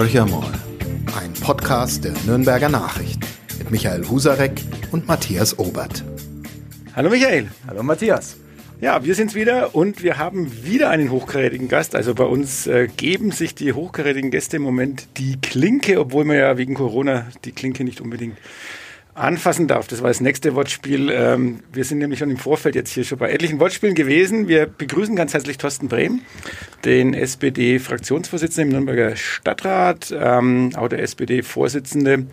Horcher mal, ein Podcast der Nürnberger Nachrichten mit Michael Husarek und Matthias Obert. Hallo Michael. Hallo Matthias. Ja, wir sind's wieder und wir haben wieder einen hochkarätigen Gast. Also bei uns äh, geben sich die hochkarätigen Gäste im Moment die Klinke, obwohl man ja wegen Corona die Klinke nicht unbedingt anfassen darf. Das war das nächste Wortspiel. Ähm, wir sind nämlich schon im Vorfeld jetzt hier schon bei etlichen Wortspielen gewesen. Wir begrüßen ganz herzlich Thorsten Brehm, den SPD-Fraktionsvorsitzenden im Nürnberger Stadtrat, ähm, auch der SPD-Vorsitzende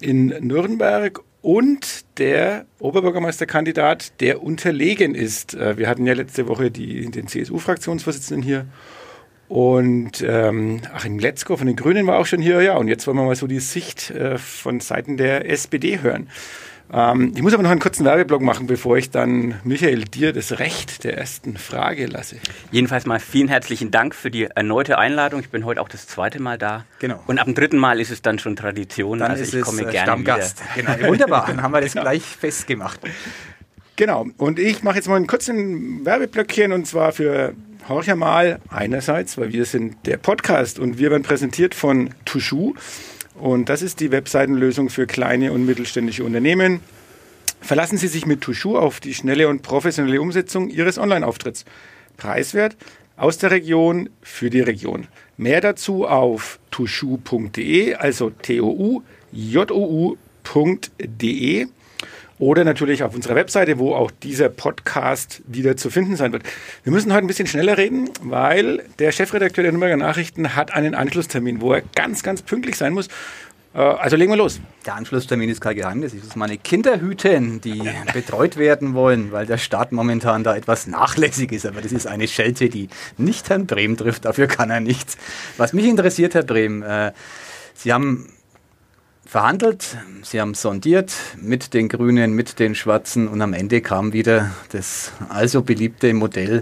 in Nürnberg und der Oberbürgermeisterkandidat, der unterlegen ist. Äh, wir hatten ja letzte Woche die, den CSU-Fraktionsvorsitzenden hier und ähm, Achim Letzko von den Grünen war auch schon hier, ja. Und jetzt wollen wir mal so die Sicht äh, von Seiten der SPD hören. Ähm, ich muss aber noch einen kurzen Werbeblock machen, bevor ich dann Michael dir das Recht der ersten Frage lasse. Jedenfalls mal vielen herzlichen Dank für die erneute Einladung. Ich bin heute auch das zweite Mal da. Genau. Und ab dem dritten Mal ist es dann schon Tradition. Dann also ist ich es komme äh, gerne Stammgast. wieder. Genau. Wunderbar, dann haben wir das gleich festgemacht. Genau. Und ich mache jetzt mal einen kurzen Werbeblöckchen und zwar für Horcher mal einerseits, weil wir sind der Podcast und wir werden präsentiert von Tushu. Und das ist die Webseitenlösung für kleine und mittelständische Unternehmen. Verlassen Sie sich mit Tushu auf die schnelle und professionelle Umsetzung Ihres Online-Auftritts. Preiswert aus der Region für die Region. Mehr dazu auf tushu.de, also T-O-U-J-O-U.de oder natürlich auf unserer Webseite, wo auch dieser Podcast wieder zu finden sein wird. Wir müssen heute ein bisschen schneller reden, weil der Chefredakteur der Nürnberger Nachrichten hat einen Anschlusstermin, wo er ganz, ganz pünktlich sein muss. Äh, Also legen wir los. Der Anschlusstermin ist kein Geheimnis. Ich muss meine Kinder hüten, die betreut werden wollen, weil der Staat momentan da etwas nachlässig ist. Aber das ist eine Schelte, die nicht Herrn Brehm trifft. Dafür kann er nichts. Was mich interessiert, Herr Brehm, äh, Sie haben verhandelt, Sie haben sondiert mit den Grünen, mit den Schwarzen und am Ende kam wieder das also beliebte Modell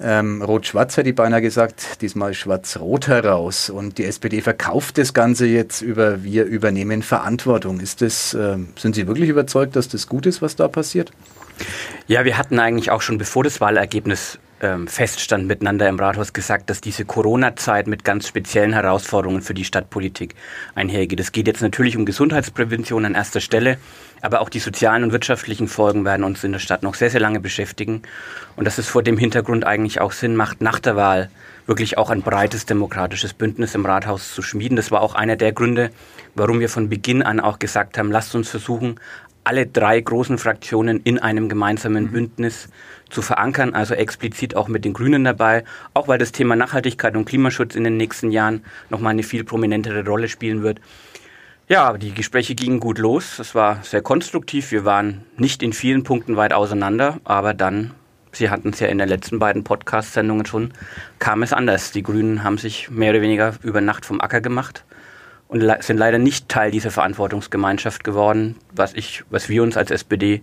ähm, Rot-Schwarz, hätte ich beinahe gesagt, diesmal Schwarz-Rot heraus. Und die SPD verkauft das Ganze jetzt über wir übernehmen Verantwortung. Ist das, äh, sind Sie wirklich überzeugt, dass das gut ist, was da passiert? Ja, wir hatten eigentlich auch schon bevor das Wahlergebnis ähm, feststand miteinander im Rathaus gesagt, dass diese Corona-Zeit mit ganz speziellen Herausforderungen für die Stadtpolitik einhergeht. Es geht jetzt natürlich um Gesundheitsprävention an erster Stelle, aber auch die sozialen und wirtschaftlichen Folgen werden uns in der Stadt noch sehr, sehr lange beschäftigen. Und dass es vor dem Hintergrund eigentlich auch Sinn macht, nach der Wahl wirklich auch ein breites demokratisches Bündnis im Rathaus zu schmieden. Das war auch einer der Gründe, warum wir von Beginn an auch gesagt haben, lasst uns versuchen, alle drei großen Fraktionen in einem gemeinsamen Bündnis zu verankern, also explizit auch mit den Grünen dabei, auch weil das Thema Nachhaltigkeit und Klimaschutz in den nächsten Jahren nochmal eine viel prominentere Rolle spielen wird. Ja, die Gespräche gingen gut los. Es war sehr konstruktiv. Wir waren nicht in vielen Punkten weit auseinander, aber dann, Sie hatten es ja in den letzten beiden Podcast-Sendungen schon, kam es anders. Die Grünen haben sich mehr oder weniger über Nacht vom Acker gemacht und le sind leider nicht Teil dieser Verantwortungsgemeinschaft geworden, was ich, was wir uns als SPD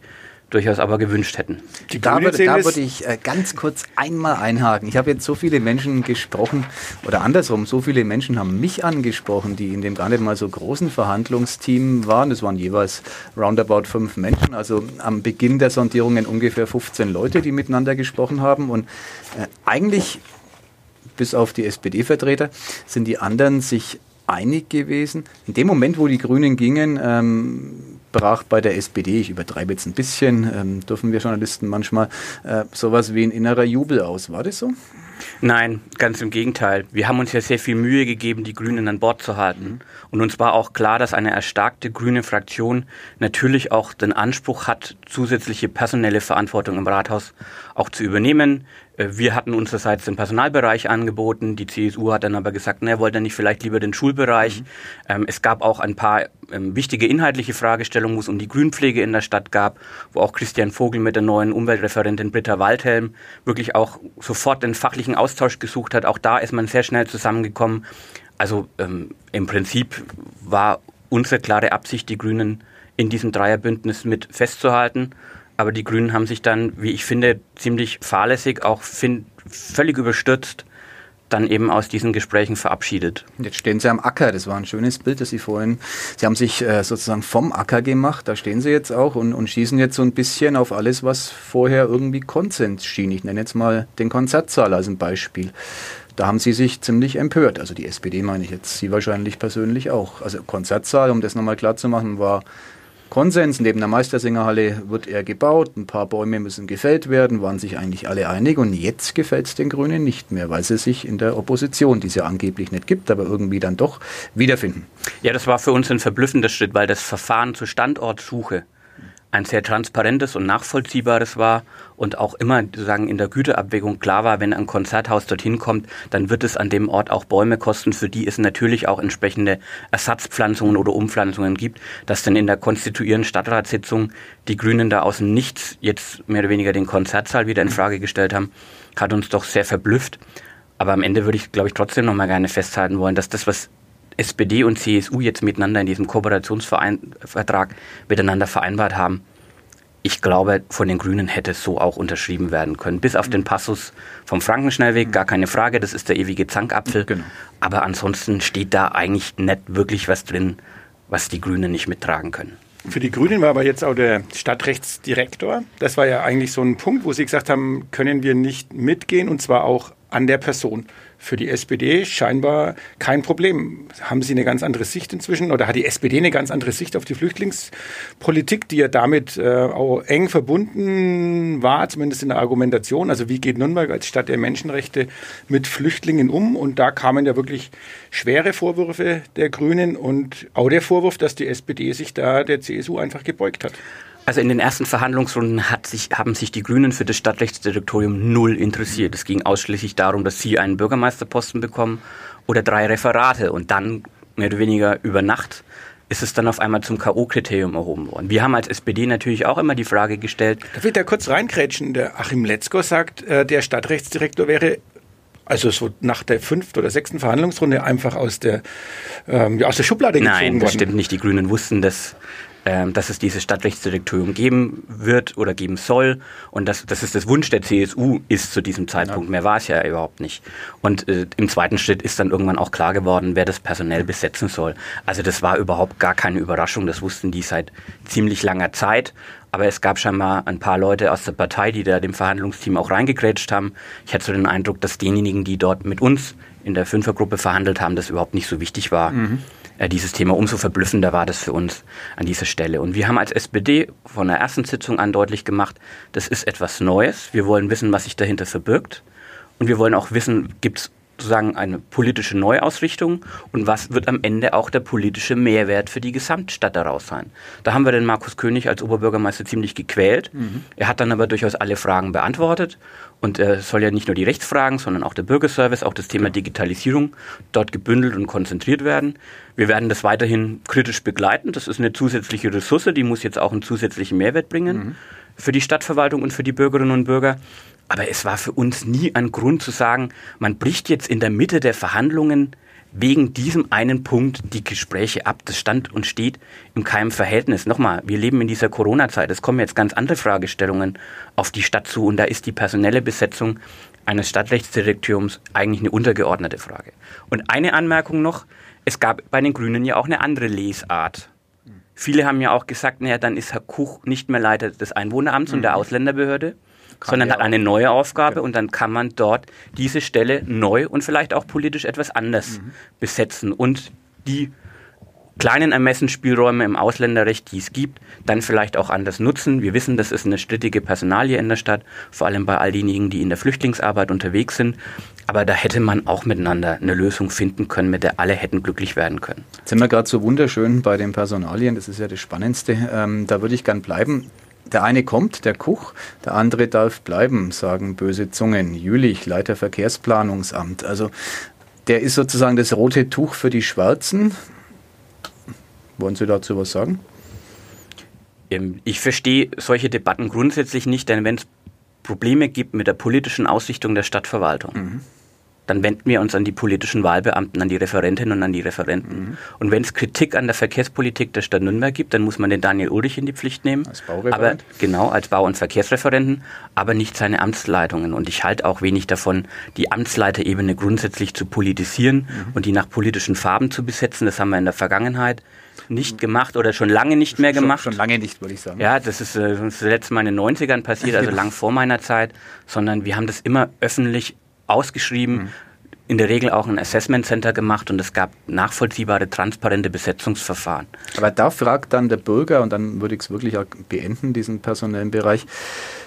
durchaus aber gewünscht hätten. Die Da würde, da würde ich äh, ganz kurz einmal einhaken. Ich habe jetzt so viele Menschen gesprochen, oder andersrum, so viele Menschen haben mich angesprochen, die in dem gar nicht mal so großen Verhandlungsteam waren. Das waren jeweils roundabout fünf Menschen, also am Beginn der Sondierungen ungefähr 15 Leute, die miteinander gesprochen haben. Und äh, eigentlich, bis auf die SPD-Vertreter, sind die anderen sich einig gewesen. In dem Moment, wo die Grünen gingen, ähm, brach bei der SPD, ich übertreibe jetzt ein bisschen, ähm, dürfen wir Journalisten manchmal, äh, sowas wie ein innerer Jubel aus. War das so? Nein, ganz im Gegenteil. Wir haben uns ja sehr viel Mühe gegeben, die Grünen an Bord zu halten. Und uns war auch klar, dass eine erstarkte grüne Fraktion natürlich auch den Anspruch hat, zusätzliche personelle Verantwortung im Rathaus auch zu übernehmen. Äh, Wir hatten unsererseits den Personalbereich angeboten. Die CSU hat dann aber gesagt, na, wollte er nicht vielleicht lieber den Schulbereich. Ähm, es gab auch ein paar ähm, wichtige inhaltliche Fragestellungen, wo es um die Grünpflege in der Stadt gab, wo auch Christian Vogel mit der neuen Umweltreferentin Britta Waldhelm wirklich auch sofort den fachlichen Austausch gesucht hat. Auch da ist man sehr schnell zusammengekommen. Also ähm, im Prinzip war unsere klare Absicht, die Grünen in diesem Dreierbündnis mit festzuhalten. Aber die Grünen haben sich dann, wie ich finde, ziemlich fahrlässig, auch fin völlig überstürzt dann eben aus diesen Gesprächen verabschiedet. Jetzt stehen Sie am Acker. Das war ein schönes Bild, das Sie vorhin. Sie haben sich äh, sozusagen vom Acker gemacht. Da stehen Sie jetzt auch und, und schießen jetzt so ein bisschen auf alles, was vorher irgendwie Konsens schien. Ich nenne jetzt mal den Konzertsaal als ein Beispiel. Da haben Sie sich ziemlich empört. Also die SPD meine ich jetzt, Sie wahrscheinlich persönlich auch. Also Konzertsaal, um das nochmal klar zu machen, war Konsens. Neben der Meistersingerhalle wird er gebaut, ein paar Bäume müssen gefällt werden, waren sich eigentlich alle einig. Und jetzt gefällt es den Grünen nicht mehr, weil sie sich in der Opposition, die es ja angeblich nicht gibt, aber irgendwie dann doch wiederfinden. Ja, das war für uns ein verblüffender Schritt, weil das Verfahren zur Standortsuche ein sehr transparentes und nachvollziehbares war und auch immer sozusagen in der Güterabwägung klar war, wenn ein Konzerthaus dorthin kommt, dann wird es an dem Ort auch Bäume kosten, für die es natürlich auch entsprechende Ersatzpflanzungen oder Umpflanzungen gibt, dass dann in der konstituierenden Stadtratssitzung die Grünen da außen nichts jetzt mehr oder weniger den Konzertsaal wieder in Frage gestellt haben, hat uns doch sehr verblüfft. Aber am Ende würde ich, glaube ich, trotzdem noch mal gerne festhalten wollen, dass das, was SPD und CSU jetzt miteinander in diesem Kooperationsvertrag miteinander vereinbart haben, ich glaube, von den Grünen hätte es so auch unterschrieben werden können. Bis auf den Passus vom Frankenschnellweg, gar keine Frage, das ist der ewige Zankapfel. Genau. Aber ansonsten steht da eigentlich nicht wirklich was drin, was die Grünen nicht mittragen können. Für die Grünen war aber jetzt auch der Stadtrechtsdirektor. Das war ja eigentlich so ein Punkt, wo sie gesagt haben, können wir nicht mitgehen und zwar auch an der Person für die SPD scheinbar kein Problem. Haben Sie eine ganz andere Sicht inzwischen oder hat die SPD eine ganz andere Sicht auf die Flüchtlingspolitik, die ja damit äh, auch eng verbunden war, zumindest in der Argumentation? Also wie geht Nürnberg als Stadt der Menschenrechte mit Flüchtlingen um? Und da kamen ja wirklich schwere Vorwürfe der Grünen und auch der Vorwurf, dass die SPD sich da der CSU einfach gebeugt hat. Also in den ersten Verhandlungsrunden sich, haben sich die Grünen für das Stadtrechtsdirektorium null interessiert. Es ging ausschließlich darum, dass sie einen Bürgermeisterposten bekommen oder drei Referate und dann mehr oder weniger über Nacht ist es dann auf einmal zum K.O.-Kriterium erhoben worden. Wir haben als SPD natürlich auch immer die Frage gestellt. Da wird da kurz reinkrätschen. Der Achim Letzko sagt, äh, der Stadtrechtsdirektor wäre also so nach der fünften oder sechsten Verhandlungsrunde einfach aus der, ähm, aus der Schublade gezogen Nein, das worden. stimmt nicht. Die Grünen wussten, dass dass es dieses Stadtrechtsdirektorium geben wird oder geben soll und dass, dass es das Wunsch der CSU ist zu diesem Zeitpunkt. Ja. Mehr war es ja überhaupt nicht. Und äh, im zweiten Schritt ist dann irgendwann auch klar geworden, wer das personell besetzen soll. Also das war überhaupt gar keine Überraschung, das wussten die seit ziemlich langer Zeit. Aber es gab scheinbar ein paar Leute aus der Partei, die da dem Verhandlungsteam auch reingegrätscht haben. Ich hatte so den Eindruck, dass denjenigen, die dort mit uns in der Fünfergruppe verhandelt haben, das überhaupt nicht so wichtig war. Mhm äh, dieses Thema. Umso verblüffender war das für uns an dieser Stelle. Und wir haben als SPD von der ersten Sitzung an deutlich gemacht, das ist etwas Neues. Wir wollen wissen, was sich dahinter verbirgt. Und wir wollen auch wissen, gibt es sozusagen eine politische Neuausrichtung und was wird am Ende auch der politische Mehrwert für die Gesamtstadt daraus sein. Da haben wir den Markus König als Oberbürgermeister ziemlich gequält. Mhm. Er hat dann aber durchaus alle Fragen beantwortet und er soll ja nicht nur die Rechtsfragen, sondern auch der Bürgerservice, auch das Thema genau. Digitalisierung dort gebündelt und konzentriert werden. Wir werden das weiterhin kritisch begleiten. Das ist eine zusätzliche Ressource, die muss jetzt auch einen zusätzlichen Mehrwert bringen. Mhm für die Stadtverwaltung und für die Bürgerinnen und Bürger. Aber es war für uns nie ein Grund zu sagen, man bricht jetzt in der Mitte der Verhandlungen wegen diesem einen Punkt die Gespräche ab. Das stand und steht in keinem Verhältnis. Nochmal, wir leben in dieser Corona-Zeit. Es kommen jetzt ganz andere Fragestellungen auf die Stadt zu und da ist die personelle Besetzung eines Stadtrechtsdirektoriums eigentlich eine untergeordnete Frage. Und eine Anmerkung noch, es gab bei den Grünen ja auch eine andere Lesart Viele haben ja auch gesagt, naja, dann ist Herr Kuch nicht mehr Leiter des Einwohneramts mhm. und der mhm. Ausländerbehörde, kann sondern hat eine neue Aufgabe genau. und dann kann man dort diese Stelle neu und vielleicht auch politisch etwas anders mhm. besetzen und die kleinen Ermessensspielräume im Ausländerrecht, die es gibt, dann vielleicht auch anders nutzen. Wir wissen, das ist eine strittige Personalie in der Stadt, vor allem bei all denjenigen, die in der Flüchtlingsarbeit unterwegs sind. Aber da hätte man auch miteinander eine Lösung finden können, mit der alle hätten glücklich werden können. Jetzt sind wir gerade so wunderschön bei den Personalien, das ist ja das Spannendste. Ähm, da würde ich gern bleiben. Der eine kommt, der Kuch, der andere darf bleiben, sagen böse Zungen. Jülich, Leiter Verkehrsplanungsamt. Also der ist sozusagen das rote Tuch für die Schwarzen. Wollen Sie dazu was sagen? Ähm, ich verstehe solche Debatten grundsätzlich nicht, denn wenn es Probleme gibt mit der politischen Ausrichtung der Stadtverwaltung, mhm. Dann wenden wir uns an die politischen Wahlbeamten, an die Referentinnen und an die Referenten. Mhm. Und wenn es Kritik an der Verkehrspolitik der Stadt Nürnberg gibt, dann muss man den Daniel Ulrich in die Pflicht nehmen. Als Baureferent? Aber, genau, als Bau- und Verkehrsreferenten, aber nicht seine Amtsleitungen. Und ich halte auch wenig davon, die Amtsleiterebene grundsätzlich zu politisieren mhm. und die nach politischen Farben zu besetzen. Das haben wir in der Vergangenheit nicht gemacht oder schon lange nicht mehr gemacht. Schon, schon lange nicht, würde ich sagen. Ja, das ist äh, das letzte Mal in den 90ern passiert, also lang vor meiner Zeit, sondern wir haben das immer öffentlich ausgeschrieben. Mhm in der Regel auch ein Assessment Center gemacht und es gab nachvollziehbare, transparente Besetzungsverfahren. Aber da fragt dann der Bürger, und dann würde ich es wirklich auch beenden, diesen personellen Bereich,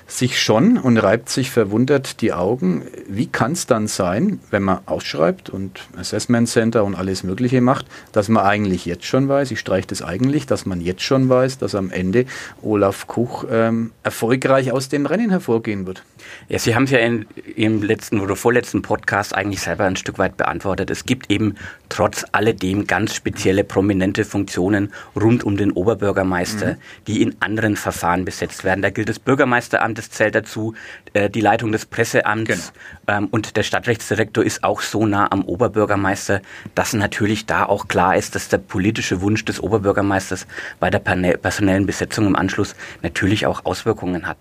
sich schon und reibt sich verwundert die Augen. Wie kann es dann sein, wenn man ausschreibt und Assessment Center und alles Mögliche macht, dass man eigentlich jetzt schon weiß, ich streiche das eigentlich, dass man jetzt schon weiß, dass am Ende Olaf Kuch ähm, erfolgreich aus dem Rennen hervorgehen wird? Ja, Sie haben es ja in, im letzten oder vorletzten Podcast eigentlich selber ein Stück weit beantwortet. Es gibt eben trotz alledem ganz spezielle prominente Funktionen rund um den Oberbürgermeister, mhm. die in anderen Verfahren besetzt werden. Da gilt das Bürgermeisteramt, das zählt dazu, äh, die Leitung des Presseamts genau. ähm, und der Stadtrechtsdirektor ist auch so nah am Oberbürgermeister, dass natürlich da auch klar ist, dass der politische Wunsch des Oberbürgermeisters bei der personellen Besetzung im Anschluss natürlich auch Auswirkungen hat.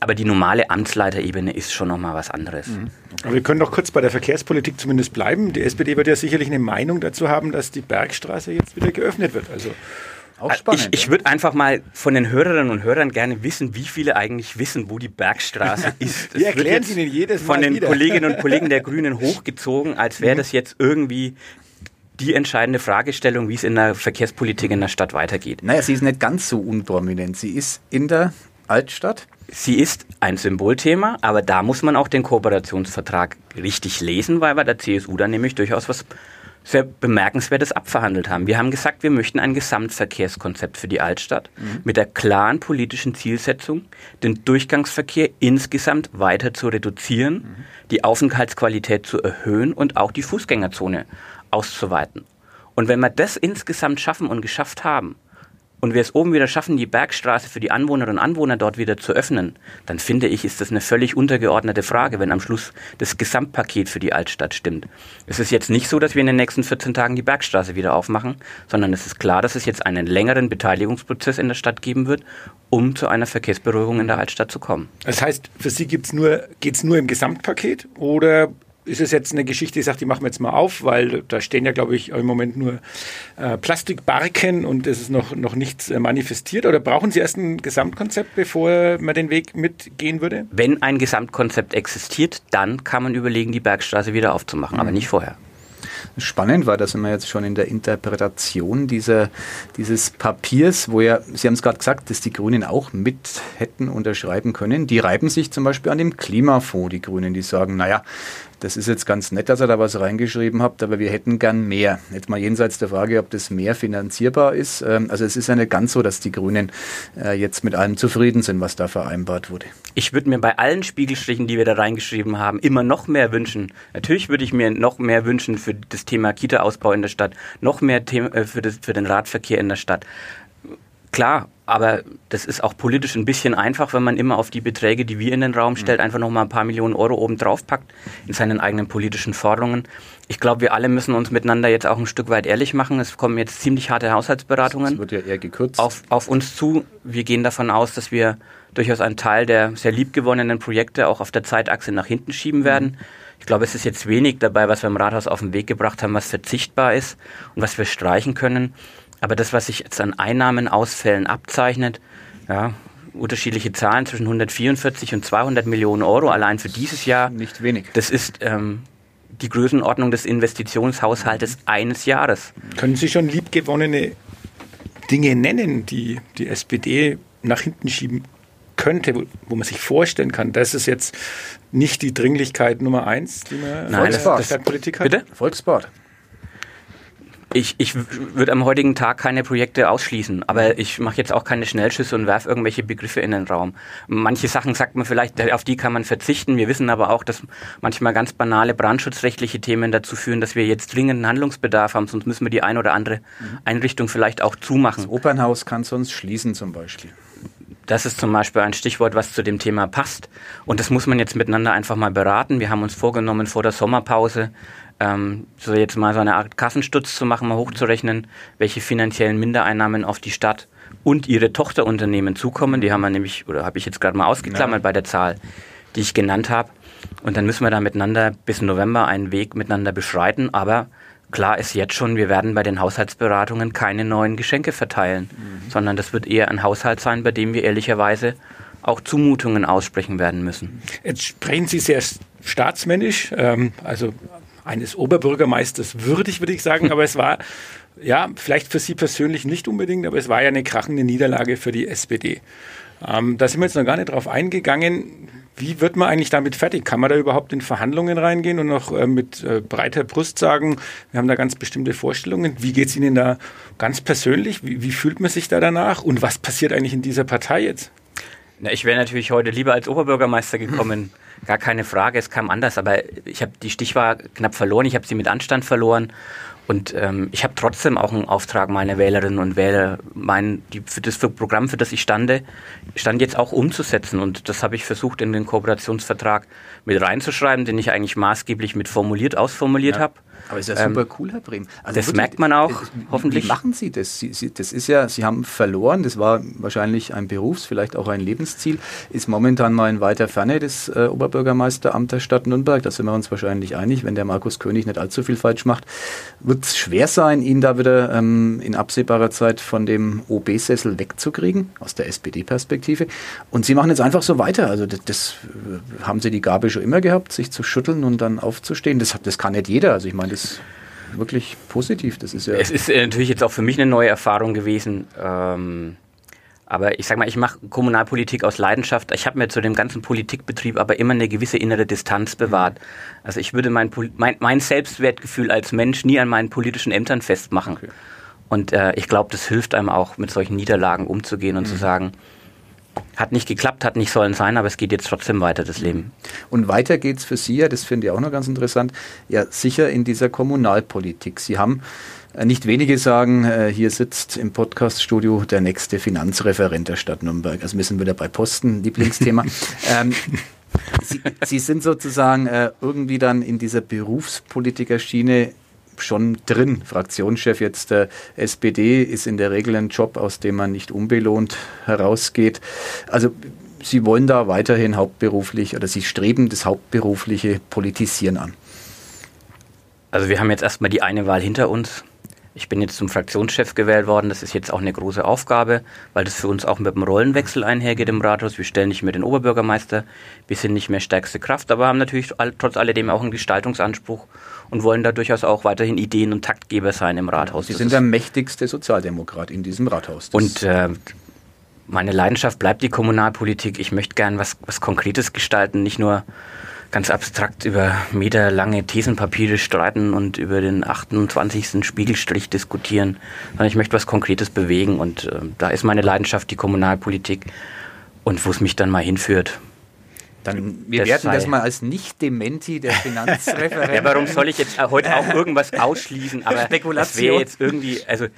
Aber die normale Amtsleiterebene ist schon nochmal was anderes. Mhm. Aber wir können doch kurz bei der Verkehrspolitik zumindest bleiben. Die SPD wird ja sicherlich eine Meinung dazu haben, dass die Bergstraße jetzt wieder geöffnet wird. Also auch äh, spannend. Ich, ich würde einfach mal von den Hörerinnen und Hörern gerne wissen, wie viele eigentlich wissen, wo die Bergstraße ist. Das wir erklären sie Ihnen jedes Mal Von den wieder. Kolleginnen und Kollegen der Grünen hochgezogen, als wäre mhm. das jetzt irgendwie die entscheidende Fragestellung, wie es in der Verkehrspolitik in der Stadt weitergeht. Naja, sie ist nicht ganz so unprominent. Sie ist in der Altstadt Sie ist ein Symbolthema, aber da muss man auch den Kooperationsvertrag richtig lesen, weil wir der CSU da nämlich durchaus was sehr Bemerkenswertes abverhandelt haben. Wir haben gesagt, wir möchten ein Gesamtverkehrskonzept für die Altstadt mhm. mit der klaren politischen Zielsetzung, den Durchgangsverkehr insgesamt weiter zu reduzieren, mhm. die Aufenthaltsqualität zu erhöhen und auch die Fußgängerzone auszuweiten. Und wenn wir das insgesamt schaffen und geschafft haben, und wir es oben wieder schaffen, die Bergstraße für die Anwohnerinnen und Anwohner dort wieder zu öffnen, dann finde ich, ist das eine völlig untergeordnete Frage, wenn am Schluss das Gesamtpaket für die Altstadt stimmt. Es ist jetzt nicht so, dass wir in den nächsten 14 Tagen die Bergstraße wieder aufmachen, sondern es ist klar, dass es jetzt einen längeren Beteiligungsprozess in der Stadt geben wird, um zu einer Verkehrsberuhigung in der Altstadt zu kommen. Das heißt, für Sie geht es nur, nur im Gesamtpaket oder ist es jetzt eine Geschichte, die sagt, die machen wir jetzt mal auf, weil da stehen ja, glaube ich, im Moment nur äh, Plastikbarken und es ist noch, noch nichts äh, manifestiert? Oder brauchen Sie erst ein Gesamtkonzept, bevor man den Weg mitgehen würde? Wenn ein Gesamtkonzept existiert, dann kann man überlegen, die Bergstraße wieder aufzumachen, mhm. aber nicht vorher. Spannend war, da sind wir jetzt schon in der Interpretation dieser, dieses Papiers, wo ja, Sie haben es gerade gesagt, dass die Grünen auch mit hätten unterschreiben können. Die reiben sich zum Beispiel an dem Klimafonds, die Grünen, die sagen, naja, das ist jetzt ganz nett, dass ihr da was reingeschrieben habt, aber wir hätten gern mehr. Jetzt mal jenseits der Frage, ob das mehr finanzierbar ist. Ähm, also es ist ja nicht ganz so, dass die Grünen äh, jetzt mit allem zufrieden sind, was da vereinbart wurde. Ich würde mir bei allen Spiegelstrichen, die wir da reingeschrieben haben, immer noch mehr wünschen. Natürlich würde ich mir noch mehr wünschen für das Thema Kita-Ausbau in der Stadt, noch mehr äh, für, den Radverkehr in der Stadt. Klar, aber das ist auch politisch ein bisschen einfach, wenn man immer auf die Beträge, die wir in den Raum stellt, mhm. einfach nochmal ein paar Millionen Euro oben drauf packt in seinen eigenen politischen Forderungen. Ich glaube, wir alle müssen uns miteinander jetzt auch ein Stück weit ehrlich machen. Es kommen jetzt ziemlich harte Haushaltsberatungen das wird ja eher gekürzt. Auf, auf uns zu. Wir gehen davon aus, dass wir durchaus einen Teil der sehr liebgewonnenen Projekte auch auf der Zeitachse nach hinten schieben mhm. werden. Ich glaube, es ist jetzt wenig dabei, was wir im Rathaus auf den Weg gebracht haben, was verzichtbar ist und was wir streichen können. Aber das, was sich jetzt an Einnahmenausfällen abzeichnet, ja, unterschiedliche Zahlen zwischen 144 und 200 Millionen Euro allein für dieses Jahr. Nicht wenig. Das ist ähm, die Größenordnung des Investitionshaushaltes eines Jahres. Können Sie schon liebgewonnene Dinge nennen, die die SPD nach hinten schieben könnte, wo, wo man sich vorstellen kann, das ist jetzt nicht die Dringlichkeit Nummer eins, die man Nein, der Stadtpolitik hat? Bitte? Volksbad. Ich, ich würde am heutigen Tag keine Projekte ausschließen, aber ich mache jetzt auch keine Schnellschüsse und werfe irgendwelche Begriffe in den Raum. Manche Sachen sagt man vielleicht, auf die kann man verzichten. Wir wissen aber auch, dass manchmal ganz banale brandschutzrechtliche Themen dazu führen, dass wir jetzt dringenden Handlungsbedarf haben, sonst müssen wir die ein oder andere Einrichtung vielleicht auch zumachen. Das Opernhaus kann sonst schließen zum Beispiel. das ist zum Beispiel ein Stichwort, was zu dem Thema passt. Und das muss man jetzt miteinander einfach mal beraten. Wir haben uns vorgenommen, vor der Sommerpause ähm, so jetzt mal so eine Art Kassenstutz zu machen, mal hochzurechnen, welche finanziellen Mindereinnahmen auf die Stadt und ihre Tochterunternehmen zukommen. Die haben wir nämlich, oder habe ich jetzt gerade mal ausgeklammert ja. bei der Zahl, die ich genannt habe. Und dann müssen wir da miteinander bis November einen Weg miteinander beschreiten. Aber klar ist jetzt schon, wir werden bei den Haushaltsberatungen keine neuen Geschenke verteilen, mhm. sondern das wird eher ein Haushalt sein, bei dem wir ehrlicherweise auch Zumutungen aussprechen werden müssen. Jetzt sprechen Sie sehr staatsmännisch, ähm, also eines Oberbürgermeisters würdig, würde ich sagen, aber es war ja vielleicht für Sie persönlich nicht unbedingt, aber es war ja eine krachende Niederlage für die SPD. Ähm, da sind wir jetzt noch gar nicht drauf eingegangen. Wie wird man eigentlich damit fertig? Kann man da überhaupt in Verhandlungen reingehen und noch äh, mit äh, breiter Brust sagen, wir haben da ganz bestimmte Vorstellungen? Wie geht es Ihnen da ganz persönlich? Wie, wie, fühlt man sich da danach? Und was passiert eigentlich in dieser Partei jetzt? Na, ich wäre natürlich heute lieber als Oberbürgermeister gekommen. Gar keine Frage, es kam anders. Aber ich habe die Stichwahl knapp verloren. Ich habe sie mit Anstand verloren. Und ähm, ich habe trotzdem auch einen Auftrag, meine Wählerinnen und Wähler, mein, die, für das für Programm, für das ich stande, stand jetzt auch umzusetzen. Und das habe ich versucht, in den Kooperationsvertrag mit reinzuschreiben, den ich eigentlich maßgeblich mit formuliert, ausformuliert ja. habe. Aber ist ja super ähm, cool, Herr Brehm. Also das wirklich, merkt man auch, äh, hoffentlich. Wie machen Sie das? Sie, Sie, das ist ja, Sie haben verloren, das war wahrscheinlich ein Berufs-, vielleicht auch ein Lebensziel, ist momentan mal in weiter Ferne das äh, Oberbürgermeisteramt der Stadt Nürnberg. Da sind wir uns wahrscheinlich einig, wenn der Markus König nicht allzu viel falsch macht. Wird es schwer sein, ihn da wieder ähm, in absehbarer Zeit von dem OB-Sessel wegzukriegen, aus der SPD-Perspektive. Und Sie machen jetzt einfach so weiter. Also das, das äh, haben Sie die Gabe schon immer gehabt, sich zu schütteln und dann aufzustehen. Das, das kann nicht jeder. Also ich meine, das wirklich positiv. Das ist ja es ist äh, natürlich jetzt auch für mich eine neue Erfahrung gewesen. Ähm, aber ich sage mal, ich mache Kommunalpolitik aus Leidenschaft. Ich habe mir zu dem ganzen Politikbetrieb aber immer eine gewisse innere Distanz bewahrt. Also ich würde mein, mein, mein Selbstwertgefühl als Mensch nie an meinen politischen Ämtern festmachen. Okay. Und äh, ich glaube, das hilft einem auch, mit solchen Niederlagen umzugehen und mhm. zu sagen, hat nicht geklappt, hat nicht sollen sein, aber es geht jetzt trotzdem weiter, das Leben. Und weiter geht es für Sie ja, das finde ich auch noch ganz interessant, ja sicher in dieser Kommunalpolitik. Sie haben äh, nicht wenige sagen, äh, hier sitzt im Podcaststudio der nächste Finanzreferent der Stadt Nürnberg. Also wir sind wieder bei Posten, Lieblingsthema. ähm, Sie, Sie, sind sozusagen äh, irgendwie dann in dieser Berufspolitikerschiene schon drin. Fraktionschef jetzt der SPD ist in der Regel ein Job, aus dem man nicht unbelohnt herausgeht. Also Sie wollen da weiterhin hauptberuflich oder Sie streben das hauptberufliche Politisieren an. Also wir haben jetzt erstmal die eine Wahl hinter uns. Ich bin jetzt zum Fraktionschef gewählt worden. Das ist jetzt auch eine große Aufgabe, weil das für uns auch mit dem Rollenwechsel einhergeht im Rathaus. Wir stellen nicht mehr den Oberbürgermeister, wir sind nicht mehr stärkste Kraft, aber haben natürlich trotz alledem auch einen Gestaltungsanspruch und wollen da durchaus auch weiterhin Ideen- und Taktgeber sein im Rathaus. Sie das sind der mächtigste Sozialdemokrat in diesem Rathaus. Das und äh, meine Leidenschaft bleibt die Kommunalpolitik. Ich möchte gern was, was Konkretes gestalten, nicht nur ganz abstrakt über meterlange Thesenpapiere streiten und über den 28. Spiegelstrich diskutieren, sondern ich möchte was Konkretes bewegen und äh, da ist meine Leidenschaft die Kommunalpolitik und wo es mich dann mal hinführt. Dann, wir werten das mal als Nicht-Dementi der Finanzreferent. ja, warum soll ich jetzt heute auch irgendwas ausschließen? Aber Spekulation. das wäre jetzt irgendwie, also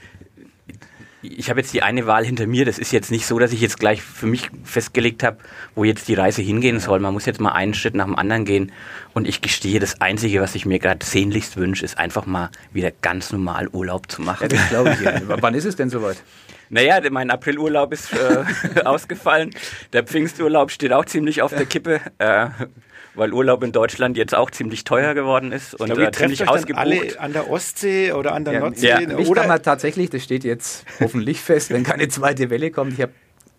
ich habe jetzt die eine Wahl hinter mir. Das ist jetzt nicht so, dass ich jetzt gleich für mich festgelegt habe, wo jetzt die Reise hingehen soll. Man muss jetzt mal einen Schritt nach dem anderen gehen. Und ich gestehe, das Einzige, was ich mir gerade sehnlichst wünsche, ist einfach mal wieder ganz normal Urlaub zu machen. Ja, das glaube ich. Ja. Wann ist es denn soweit? Naja, mein Aprilurlaub ist äh, ausgefallen. Der Pfingsturlaub steht auch ziemlich auf der Kippe. Äh, weil Urlaub in Deutschland jetzt auch ziemlich teuer geworden ist und glaube, äh, ziemlich ausgebucht. alle an der Ostsee oder an der ja, Nordsee. Ja. Oder kann man tatsächlich, das steht jetzt hoffentlich fest, wenn keine zweite Welle kommt. Ich habe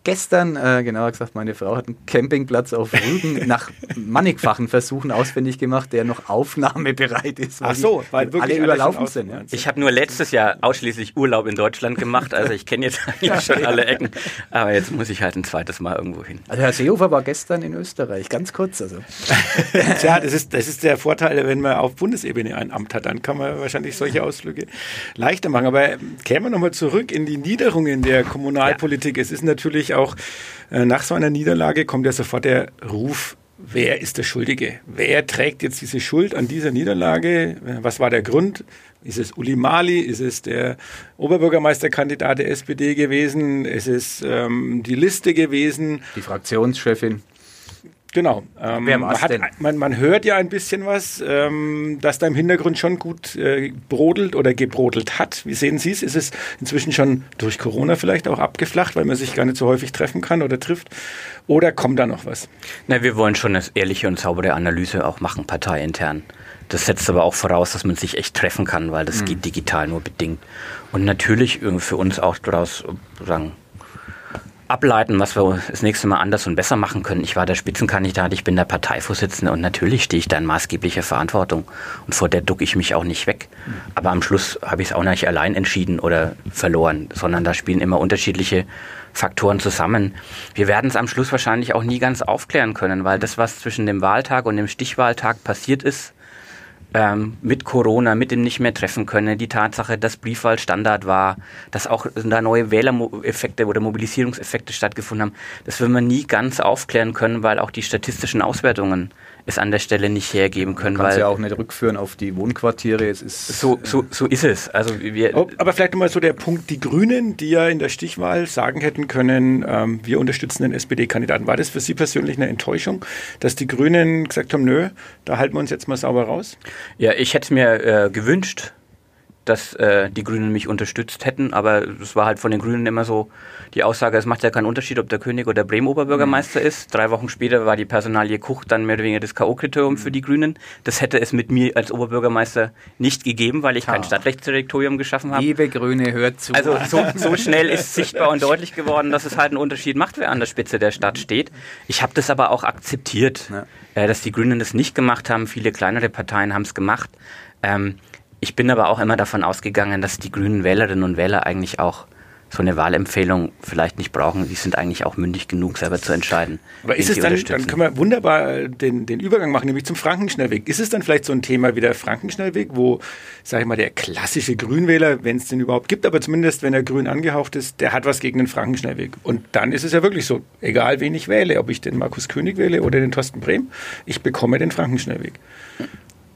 gestern, äh, genauer gesagt, meine Frau hat einen Campingplatz auf Rügen nach mannigfachen Versuchen ausfindig gemacht, der noch aufnahmebereit ist. Ach so, weil weil alle überlaufen sind. Ja. Ich habe nur letztes Jahr ausschließlich Urlaub in Deutschland gemacht, also ich kenne jetzt eigentlich schon alle Ecken, aber jetzt muss ich halt ein zweites Mal irgendwo hin. Also Herr Seehofer war gestern in Österreich, ganz kurz also. Tja, das ist, das ist der Vorteil, wenn man auf Bundesebene ein Amt hat, dann kann man wahrscheinlich solche Ausflüge leichter machen. Aber kämen wir nochmal zurück in die Niederungen der Kommunalpolitik. Ja. Es ist natürlich auch äh, nach so einer Niederlage kommt ja sofort der Ruf wer ist der Schuldige? Wer trägt jetzt diese Schuld an dieser Niederlage? Was war der Grund? Ist es Uli Mali? Ist es der Oberbürgermeisterkandidat der SPD gewesen? Ist es ähm, die Liste gewesen? Die Fraktionschefin. Genau. Ähm, man, hat, man, man, hört ja ein bisschen was, ähm, dass da im Hintergrund schon gut äh, brodelt oder gebrodelt hat. Wie sehen Sie es? Ist es inzwischen schon durch Corona vielleicht auch abgeflacht, weil man sich gar nicht so häufig treffen kann oder trifft? Oder kommt da noch was? Na, wir wollen schon eine ehrliche und saubere Analyse auch machen, parteiintern. Das setzt aber auch voraus, dass man sich echt treffen kann, weil das mhm. geht digital nur bedingt. Und natürlich für uns auch daraus sagen, ableiten, was wir das nächste Mal anders und besser machen können. Ich war der Spitzenkandidat, ich bin der Parteivorsitzende und natürlich stehe ich da in maßgeblicher Verantwortung und vor der ducke ich mich auch nicht weg. Aber am Schluss habe ich es auch nicht allein entschieden oder verloren, sondern da spielen immer unterschiedliche Faktoren zusammen. Wir werden es am Schluss wahrscheinlich auch nie ganz aufklären können, weil das, was zwischen dem Wahltag und dem Stichwahltag passiert ist, ähm, mit Corona, mit dem nicht mehr treffen können, die Tatsache, dass Briefwahl Standard war, dass auch da neue Wählereffekte oder Mobilisierungseffekte stattgefunden haben, das will man nie ganz aufklären können, weil auch die statistischen Auswertungen es an der Stelle nicht hergeben können. Man kann ja auch nicht rückführen auf die Wohnquartiere. Es ist so, so, so ist es. Also wir oh, Aber vielleicht nochmal so der Punkt, die Grünen, die ja in der Stichwahl sagen hätten können, ähm, wir unterstützen den SPD-Kandidaten. War das für Sie persönlich eine Enttäuschung, dass die Grünen gesagt haben, nö, da halten wir uns jetzt mal sauber raus? Ja, ich hätte mir äh, gewünscht, dass äh, die Grünen mich unterstützt hätten, aber es war halt von den Grünen immer so die Aussage, es macht ja keinen Unterschied, ob der König oder Bremen Oberbürgermeister mhm. ist. Drei Wochen später war die Personalie Kuch dann mehr oder weniger das K.O.-Kriterium mhm. für die Grünen. Das hätte es mit mir als Oberbürgermeister nicht gegeben, weil ich ja. kein Stadtrechtsdirektorium geschaffen habe. Liebe Grüne, hört zu. Also so, so schnell ist sichtbar und deutlich geworden, dass es halt einen Unterschied macht, wer an der Spitze der Stadt steht. Ich habe das aber auch akzeptiert, ja. äh, dass die Grünen das nicht gemacht haben. Viele kleinere Parteien haben es gemacht. Ähm, ich bin aber auch immer davon ausgegangen, dass die grünen Wählerinnen und Wähler eigentlich auch so eine Wahlempfehlung vielleicht nicht brauchen. Die sind eigentlich auch mündig genug, selber zu entscheiden. Aber ist es dann, dann können wir wunderbar den, den Übergang machen, nämlich zum Frankenschnellweg. Ist es dann vielleicht so ein Thema wie der Frankenschnellweg, wo, sage ich mal, der klassische Grünwähler, wenn es den überhaupt gibt, aber zumindest wenn er grün angehaucht ist, der hat was gegen den Frankenschnellweg. Und dann ist es ja wirklich so, egal wen ich wähle, ob ich den Markus König wähle oder den Thorsten Brehm, ich bekomme den Frankenschnellweg.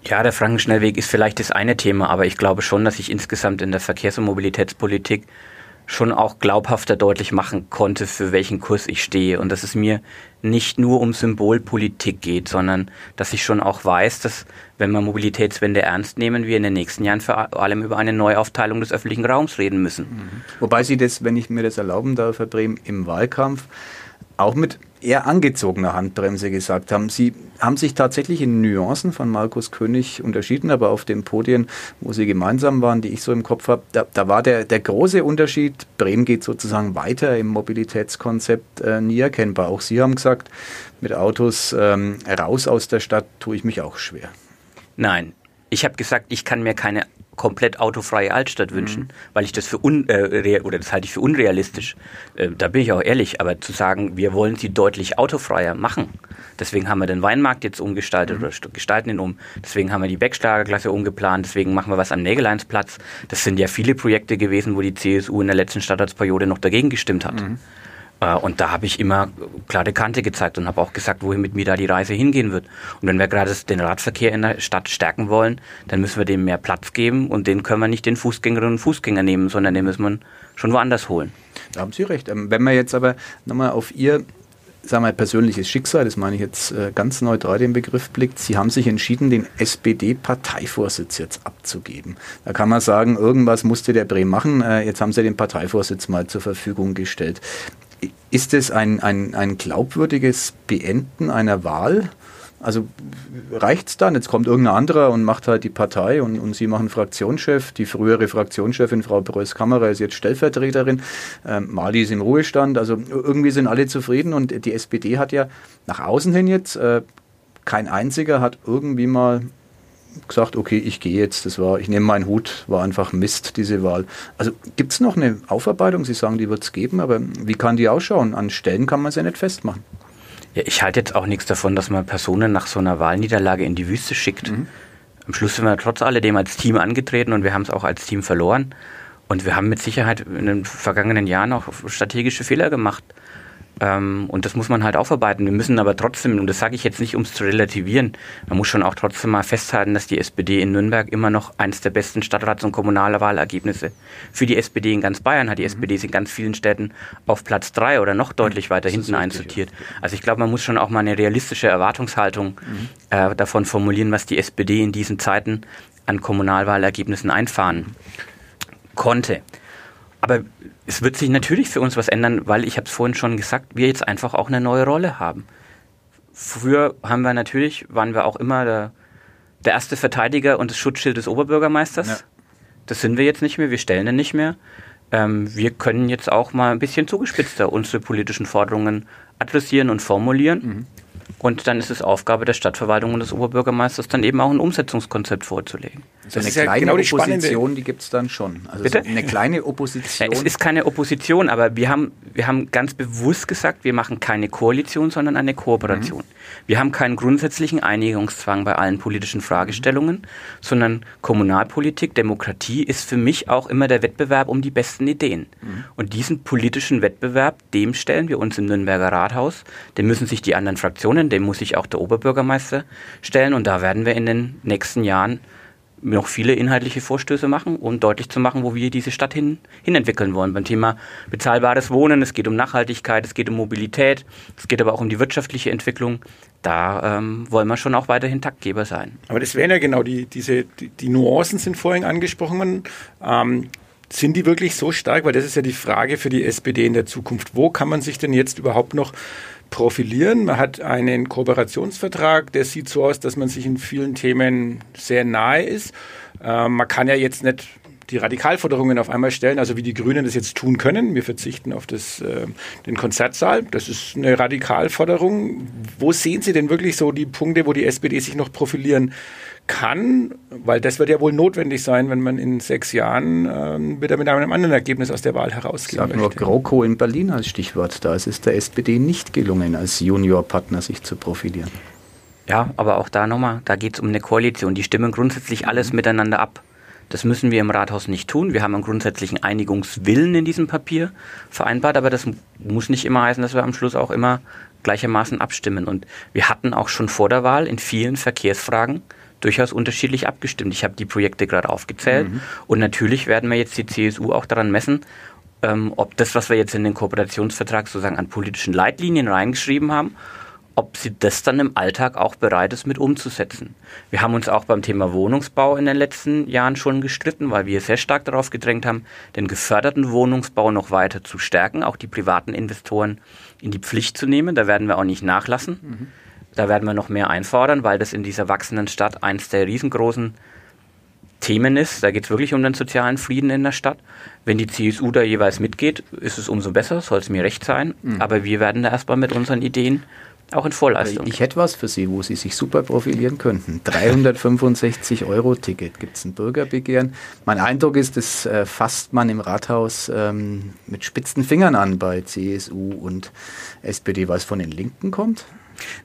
Ja, der Frankenschnellweg ist vielleicht das eine Thema, aber ich glaube schon, dass ich insgesamt in der Verkehrs- und Mobilitätspolitik schon auch glaubhafter deutlich machen konnte, für welchen Kurs ich stehe und dass es mir nicht nur um Symbolpolitik geht, sondern dass ich schon auch weiß, dass wenn wir Mobilitätswende ernst nehmen, wir in den nächsten Jahren vor allem über eine Neuaufteilung des öffentlichen Raums reden müssen. Mhm. Wobei Sie das, wenn ich mir das erlauben darf, Herr Brehm, im Wahlkampf auch mit eher angezogener Handbremse gesagt haben. Sie haben sich tatsächlich in Nuancen von Markus König unterschieden, aber auf den Podien, wo sie gemeinsam waren, die ich so im Kopf habe, da, da war der, der große Unterschied, Bremen geht sozusagen weiter im Mobilitätskonzept äh, nie erkennbar. Auch Sie haben gesagt, mit Autos ähm, raus aus der Stadt tue ich mich auch schwer. Nein, ich habe gesagt, ich kann mir keine komplett autofreie Altstadt wünschen, mhm. weil ich das für un, äh, oder das halte ich für unrealistisch. Äh, da bin ich auch ehrlich, aber zu sagen, wir wollen sie deutlich autofreier machen. Deswegen haben wir den Weinmarkt jetzt umgestaltet mhm. oder gestalten ihn um. Deswegen haben wir die Beckschlagerklasse umgeplant. Deswegen machen wir was am Nägeleinsplatz. Das sind ja viele Projekte gewesen, wo die CSU in der letzten Stadtratsperiode noch dagegen gestimmt hat. Mhm. Äh, und da habe ich immer klare Kante gezeigt und habe auch gesagt, wohin mit mir da die Reise hingehen wird. Und wenn wir gerade den Radverkehr in der Stadt stärken wollen, dann müssen wir dem mehr Platz geben und den können wir nicht den Fußgängerinnen und Fußgänger nehmen, sondern den müssen wir schon woanders holen. Da haben Sie recht. Ähm, wenn man jetzt aber nochmal auf Ihr sagen wir, persönliches Schicksal, das meine ich jetzt äh, ganz neutral den Begriff blickt, Sie haben sich entschieden, den SPD-Parteivorsitz jetzt abzugeben. Da kann man sagen, irgendwas musste der Bremen machen, äh, jetzt haben Sie den Parteivorsitz mal zur Verfügung gestellt. Ist es ein, ein, ein glaubwürdiges Beenden einer Wahl? Also reicht es dann? Jetzt kommt irgendein anderer und macht halt die Partei und, und Sie machen Fraktionschef. Die frühere Fraktionschefin, Frau Preuß-Kammerer, ist jetzt Stellvertreterin. Ähm, Mali ist im Ruhestand. Also irgendwie sind alle zufrieden und die SPD hat ja nach außen hin jetzt, äh, kein einziger hat irgendwie mal gesagt, okay, ich gehe jetzt, das war, ich nehme meinen Hut, war einfach Mist, diese Wahl. Also gibt es noch eine Aufarbeitung? Sie sagen, die wird es geben, aber wie kann die ausschauen? An Stellen kann man es ja nicht festmachen. Ja, ich halte jetzt auch nichts davon, dass man Personen nach so einer Wahlniederlage in die Wüste schickt. Mhm. Am Schluss sind wir trotz alledem als Team angetreten und wir haben es auch als Team verloren. Und wir haben mit Sicherheit in den vergangenen Jahren auch strategische Fehler gemacht. Ähm, und das muss man halt aufarbeiten. Wir müssen aber trotzdem, und das sage ich jetzt nicht, um es zu relativieren, man muss schon auch trotzdem mal festhalten, dass die SPD in Nürnberg immer noch eines der besten Stadtrats- und Kommunalwahlergebnisse für die SPD in ganz Bayern hat. Die mhm. SPD ist in ganz vielen Städten auf Platz drei oder noch deutlich weiter hinten einsortiert. Also ich glaube, man muss schon auch mal eine realistische Erwartungshaltung mhm. äh, davon formulieren, was die SPD in diesen Zeiten an Kommunalwahlergebnissen einfahren konnte. Aber es wird sich natürlich für uns was ändern, weil ich habe es vorhin schon gesagt, wir jetzt einfach auch eine neue Rolle haben. Früher haben wir natürlich, waren wir auch immer der, der erste Verteidiger und das Schutzschild des Oberbürgermeisters. Ja. Das sind wir jetzt nicht mehr, wir stellen den nicht mehr. Ähm, wir können jetzt auch mal ein bisschen zugespitzter unsere politischen Forderungen adressieren und formulieren. Mhm. Und dann ist es Aufgabe der Stadtverwaltung und des Oberbürgermeisters, dann eben auch ein Umsetzungskonzept vorzulegen. So eine kleine ja genau die Opposition, die gibt es dann schon. Also Bitte? So eine kleine Opposition. Ja, es ist keine Opposition, aber wir haben, wir haben ganz bewusst gesagt, wir machen keine Koalition, sondern eine Kooperation. Mhm. Wir haben keinen grundsätzlichen Einigungszwang bei allen politischen Fragestellungen, mhm. sondern Kommunalpolitik, Demokratie ist für mich auch immer der Wettbewerb um die besten Ideen. Mhm. Und diesen politischen Wettbewerb, dem stellen wir uns im Nürnberger Rathaus, dem müssen sich die anderen Fraktionen, dem muss sich auch der Oberbürgermeister stellen und da werden wir in den nächsten Jahren noch viele inhaltliche Vorstöße machen, um deutlich zu machen, wo wir diese Stadt hin, hin entwickeln wollen. Beim Thema bezahlbares Wohnen, es geht um Nachhaltigkeit, es geht um Mobilität, es geht aber auch um die wirtschaftliche Entwicklung. Da ähm, wollen wir schon auch weiterhin Taktgeber sein. Aber das wären ja genau die, diese, die, die Nuancen sind vorhin angesprochen. Ähm, sind die wirklich so stark? Weil das ist ja die Frage für die SPD in der Zukunft. Wo kann man sich denn jetzt überhaupt noch profilieren. Man hat einen Kooperationsvertrag, der sieht so aus, dass man sich in vielen Themen sehr nahe ist. Äh, man kann ja jetzt nicht die Radikalforderungen auf einmal stellen, also wie die Grünen das jetzt tun können. Wir verzichten auf das, äh, den Konzertsaal. Das ist eine Radikalforderung. Wo sehen Sie denn wirklich so die Punkte, wo die SPD sich noch profilieren kann, weil das wird ja wohl notwendig sein, wenn man in sechs Jahren äh, wieder mit einem anderen Ergebnis aus der Wahl herausgehen Sag möchte. nur GroKo in Berlin als Stichwort. Da ist es der SPD nicht gelungen, als Juniorpartner sich zu profilieren. Ja, aber auch da nochmal, da geht es um eine Koalition. Die stimmen grundsätzlich alles mhm. miteinander ab. Das müssen wir im Rathaus nicht tun. Wir haben einen grundsätzlichen Einigungswillen in diesem Papier vereinbart, aber das muss nicht immer heißen, dass wir am Schluss auch immer gleichermaßen abstimmen. Und wir hatten auch schon vor der Wahl in vielen Verkehrsfragen durchaus unterschiedlich abgestimmt. Ich habe die Projekte gerade aufgezählt mhm. und natürlich werden wir jetzt die CSU auch daran messen, ähm, ob das, was wir jetzt in den Kooperationsvertrag sozusagen an politischen Leitlinien reingeschrieben haben, ob sie das dann im Alltag auch bereit ist, mit umzusetzen. Wir haben uns auch beim Thema Wohnungsbau in den letzten Jahren schon gestritten, weil wir sehr stark darauf gedrängt haben, den geförderten Wohnungsbau noch weiter zu stärken, auch die privaten Investoren in die Pflicht zu nehmen. Da werden wir auch nicht nachlassen. Mhm. Da werden wir noch mehr einfordern, weil das in dieser wachsenden Stadt eines der riesengroßen Themen ist. Da geht es wirklich um den sozialen Frieden in der Stadt. Wenn die CSU da jeweils mitgeht, ist es umso besser, soll es mir recht sein. Mhm. Aber wir werden da erstmal mit unseren Ideen auch in Vorleistung. Ich hätte was für Sie, wo Sie sich super profilieren könnten. 365 Euro Ticket. Gibt es ein Bürgerbegehren? Mein Eindruck ist, das äh, fasst man im Rathaus ähm, mit spitzen Fingern an bei CSU und SPD, was von den Linken kommt.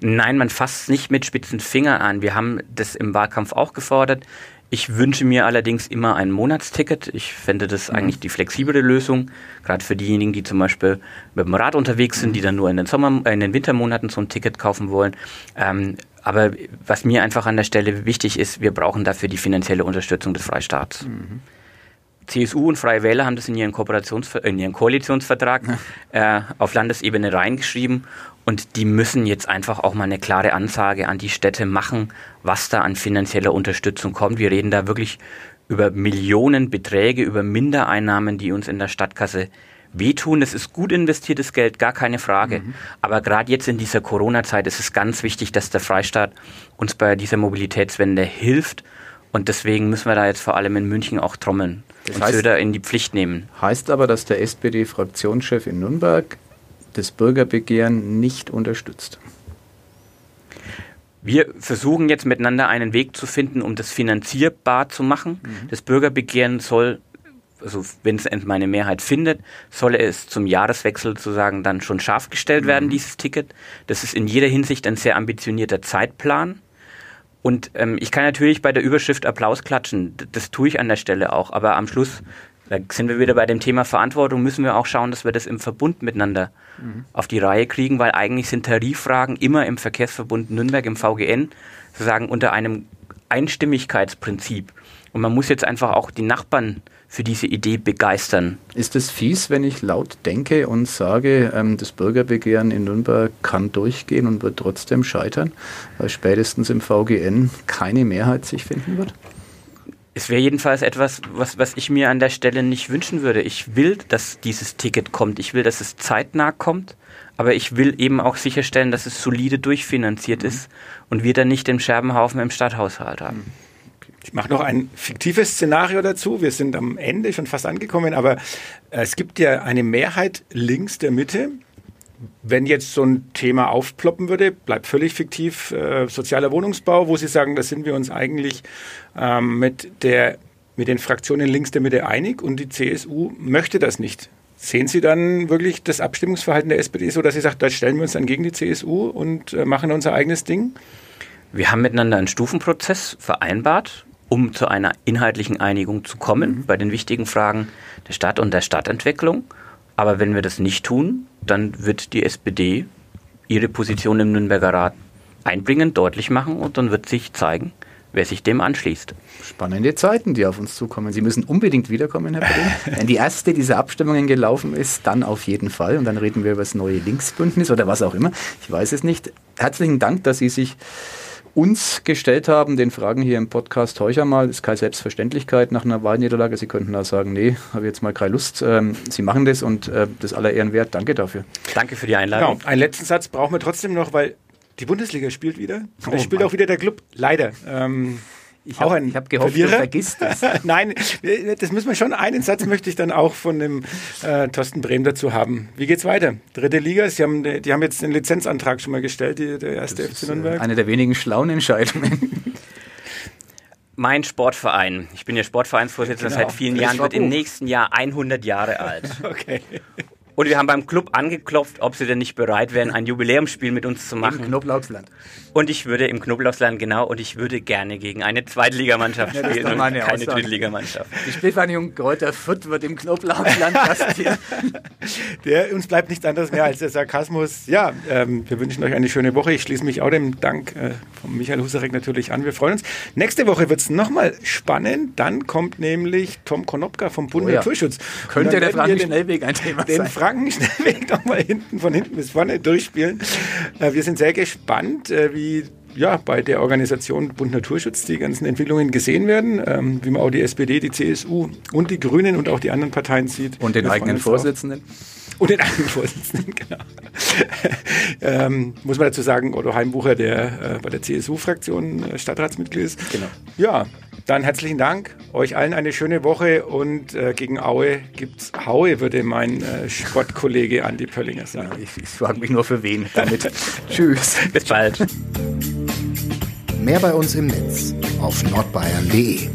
Nein, man fasst nicht mit spitzen Fingern an. Wir haben das im Wahlkampf auch gefordert. Ich wünsche mir allerdings immer ein Monatsticket. Ich fände das mhm. eigentlich die flexiblere Lösung, gerade für diejenigen, die zum Beispiel mit dem Rad unterwegs sind, die dann nur in den Sommer, in den Wintermonaten so ein Ticket kaufen wollen. Ähm, aber was mir einfach an der Stelle wichtig ist, wir brauchen dafür die finanzielle Unterstützung des Freistaats. Mhm. CSU und Freie Wähler haben das in ihren, Kooperations in ihren Koalitionsvertrag äh, auf Landesebene reingeschrieben und die müssen jetzt einfach auch mal eine klare Ansage an die Städte machen, was da an finanzieller Unterstützung kommt. Wir reden da wirklich über Millionenbeträge, über Mindereinnahmen, die uns in der Stadtkasse wehtun. Das ist gut investiertes Geld, gar keine Frage. Mhm. Aber gerade jetzt in dieser Corona-Zeit ist es ganz wichtig, dass der Freistaat uns bei dieser Mobilitätswende hilft. Und deswegen müssen wir da jetzt vor allem in München auch trommeln das und heißt, Söder in die Pflicht nehmen. Heißt aber, dass der SPD-Fraktionschef in Nürnberg das Bürgerbegehren nicht unterstützt. Wir versuchen jetzt miteinander einen Weg zu finden, um das finanzierbar zu machen. Mhm. Das Bürgerbegehren soll, also wenn es meine Mehrheit findet, soll es zum Jahreswechsel sozusagen dann schon scharf gestellt mhm. werden, dieses Ticket. Das ist in jeder Hinsicht ein sehr ambitionierter Zeitplan. Und ähm, ich kann natürlich bei der Überschrift Applaus klatschen, das tue ich an der Stelle auch, aber am Schluss Da sind wir wieder bei dem Thema Verantwortung, müssen wir auch schauen, dass wir das im Verbund miteinander mhm. auf die Reihe kriegen, weil eigentlich sind Tariffragen immer im Verkehrsverbund Nürnberg, im VGN, sozusagen unter einem Einstimmigkeitsprinzip. Und man muss jetzt einfach auch die Nachbarn für diese Idee begeistern. Ist es fies, wenn ich laut denke und sage, ähm, das Bürgerbegehren in Nürnberg kann durchgehen und wird trotzdem scheitern, weil spätestens im VGN keine Mehrheit sich finden wird? Es wäre jedenfalls etwas, was, was ich mir an der Stelle nicht wünschen würde. Ich will, dass dieses Ticket kommt. Ich will, dass es zeitnah kommt. Aber ich will eben auch sicherstellen, dass es solide durchfinanziert mhm. ist und wir dann nicht den Scherbenhaufen im Stadthaushalt haben. Ich mache noch ein fiktives Szenario dazu. Wir sind am Ende schon fast angekommen, aber es gibt ja eine Mehrheit links der Mitte, wenn jetzt so ein Thema aufploppen würde, bleibt völlig fiktiv, äh, sozialer Wohnungsbau, wo Sie sagen, da sind wir uns eigentlich ähm, mit, der, mit den Fraktionen links der Mitte einig und die CSU möchte das nicht. Sehen Sie dann wirklich das Abstimmungsverhalten der SPD so, dass Sie sagt, da stellen wir uns dann gegen die CSU und äh, machen unser eigenes Ding? Wir haben miteinander einen Stufenprozess vereinbart, um zu einer inhaltlichen Einigung zu kommen mhm. bei den wichtigen Fragen der Stadt und der Stadtentwicklung. Aber wenn wir das nicht tun, dann wird die SPD ihre Position im Nürnberger Rat einbringen, deutlich machen und dann wird sich zeigen, wer sich dem anschließt. Spannende Zeiten, die auf uns zukommen. Sie müssen unbedingt wiederkommen, Herr Bedin. Wenn die erste dieser Abstimmungen gelaufen ist, dann auf jeden Fall. Und dann reden wir über das neue Linksbündnis oder was auch immer. Ich weiß es nicht. Herzlichen Dank, dass Sie sich uns gestellt haben, den Fragen hier im Podcast heute mal, ist keine Selbstverständlichkeit nach einer Wahlniederlage. Sie könnten da sagen, nee, habe jetzt mal keine Lust. Ähm, Sie machen das und äh, das aller Ehren wert. Danke dafür. Danke für die Einladung. Genau. Einen letzten Satz brauchen wir trotzdem noch, weil die Bundesliga spielt wieder. Oh, es spielt Mann. auch wieder der Club. Leider. Ähm, ich habe hab gehofft, Verlierer. du vergisst das. Nein, das müssen wir schon. Einen Satz möchte ich dann auch von dem äh, Thorsten Brehm dazu haben. Wie geht's weiter? Dritte Liga, Sie haben, die haben jetzt den Lizenzantrag schon mal gestellt, die, der erste das FC Nürnberg. Eine der wenigen schlauen Entscheidungen. Mein Sportverein, ich bin ja Sportvereinsvorsitzender genau. seit vielen Jahren, wird im nächsten Jahr 100 Jahre alt. Okay. Und wir haben beim Club angeklopft, ob sie denn nicht bereit wären, ein Jubiläumsspiel mit uns zu machen. Im Knoblauchsland. Und ich würde im Knoblauchsland, genau, und ich würde gerne gegen eine Zweitligamannschaft ja, spielen und keine Aussage. Drittligamannschaft. Die Spielvereinigung Kräuter Fürth wird im Knoblauchsland gastieren. Der, uns bleibt nichts anderes mehr als der Sarkasmus. Ja, ähm, wir wünschen euch eine schöne Woche. Ich schließe mich auch dem Dank äh, von Michael Husarek natürlich an. Wir freuen uns. Nächste Woche wird es nochmal spannend. Dann kommt nämlich Tom Konopka vom Bund oh ja. Naturschutz. Könnte der Franken-Schnellweg ein Thema den sein. Franken-Schnellweg nochmal hinten, von hinten bis vorne durchspielen. Äh, wir sind sehr gespannt, äh, wie ja, bei der Organisation Bund Naturschutz die ganzen Entwicklungen gesehen werden, ähm, wie man auch die SPD, die CSU und die Grünen und auch die anderen Parteien sieht. Und den eigenen Vorsitzenden. Und den eigenen Vorsitzenden, genau. ähm, muss man dazu sagen, Otto Heimbucher, der äh, bei der CSU-Fraktion äh, Stadtratsmitglied ist. Genau. Ja, dann herzlichen Dank. Euch allen eine schöne Woche und äh, gegen Aue gibt's Haue, würde mein äh, Sportkollege Andi Pöllinger sagen. Ja, ich, ich frage mich nur für wen damit. Tschüss. Bis bald. Mehr bei uns im Netz auf nordbayern.de.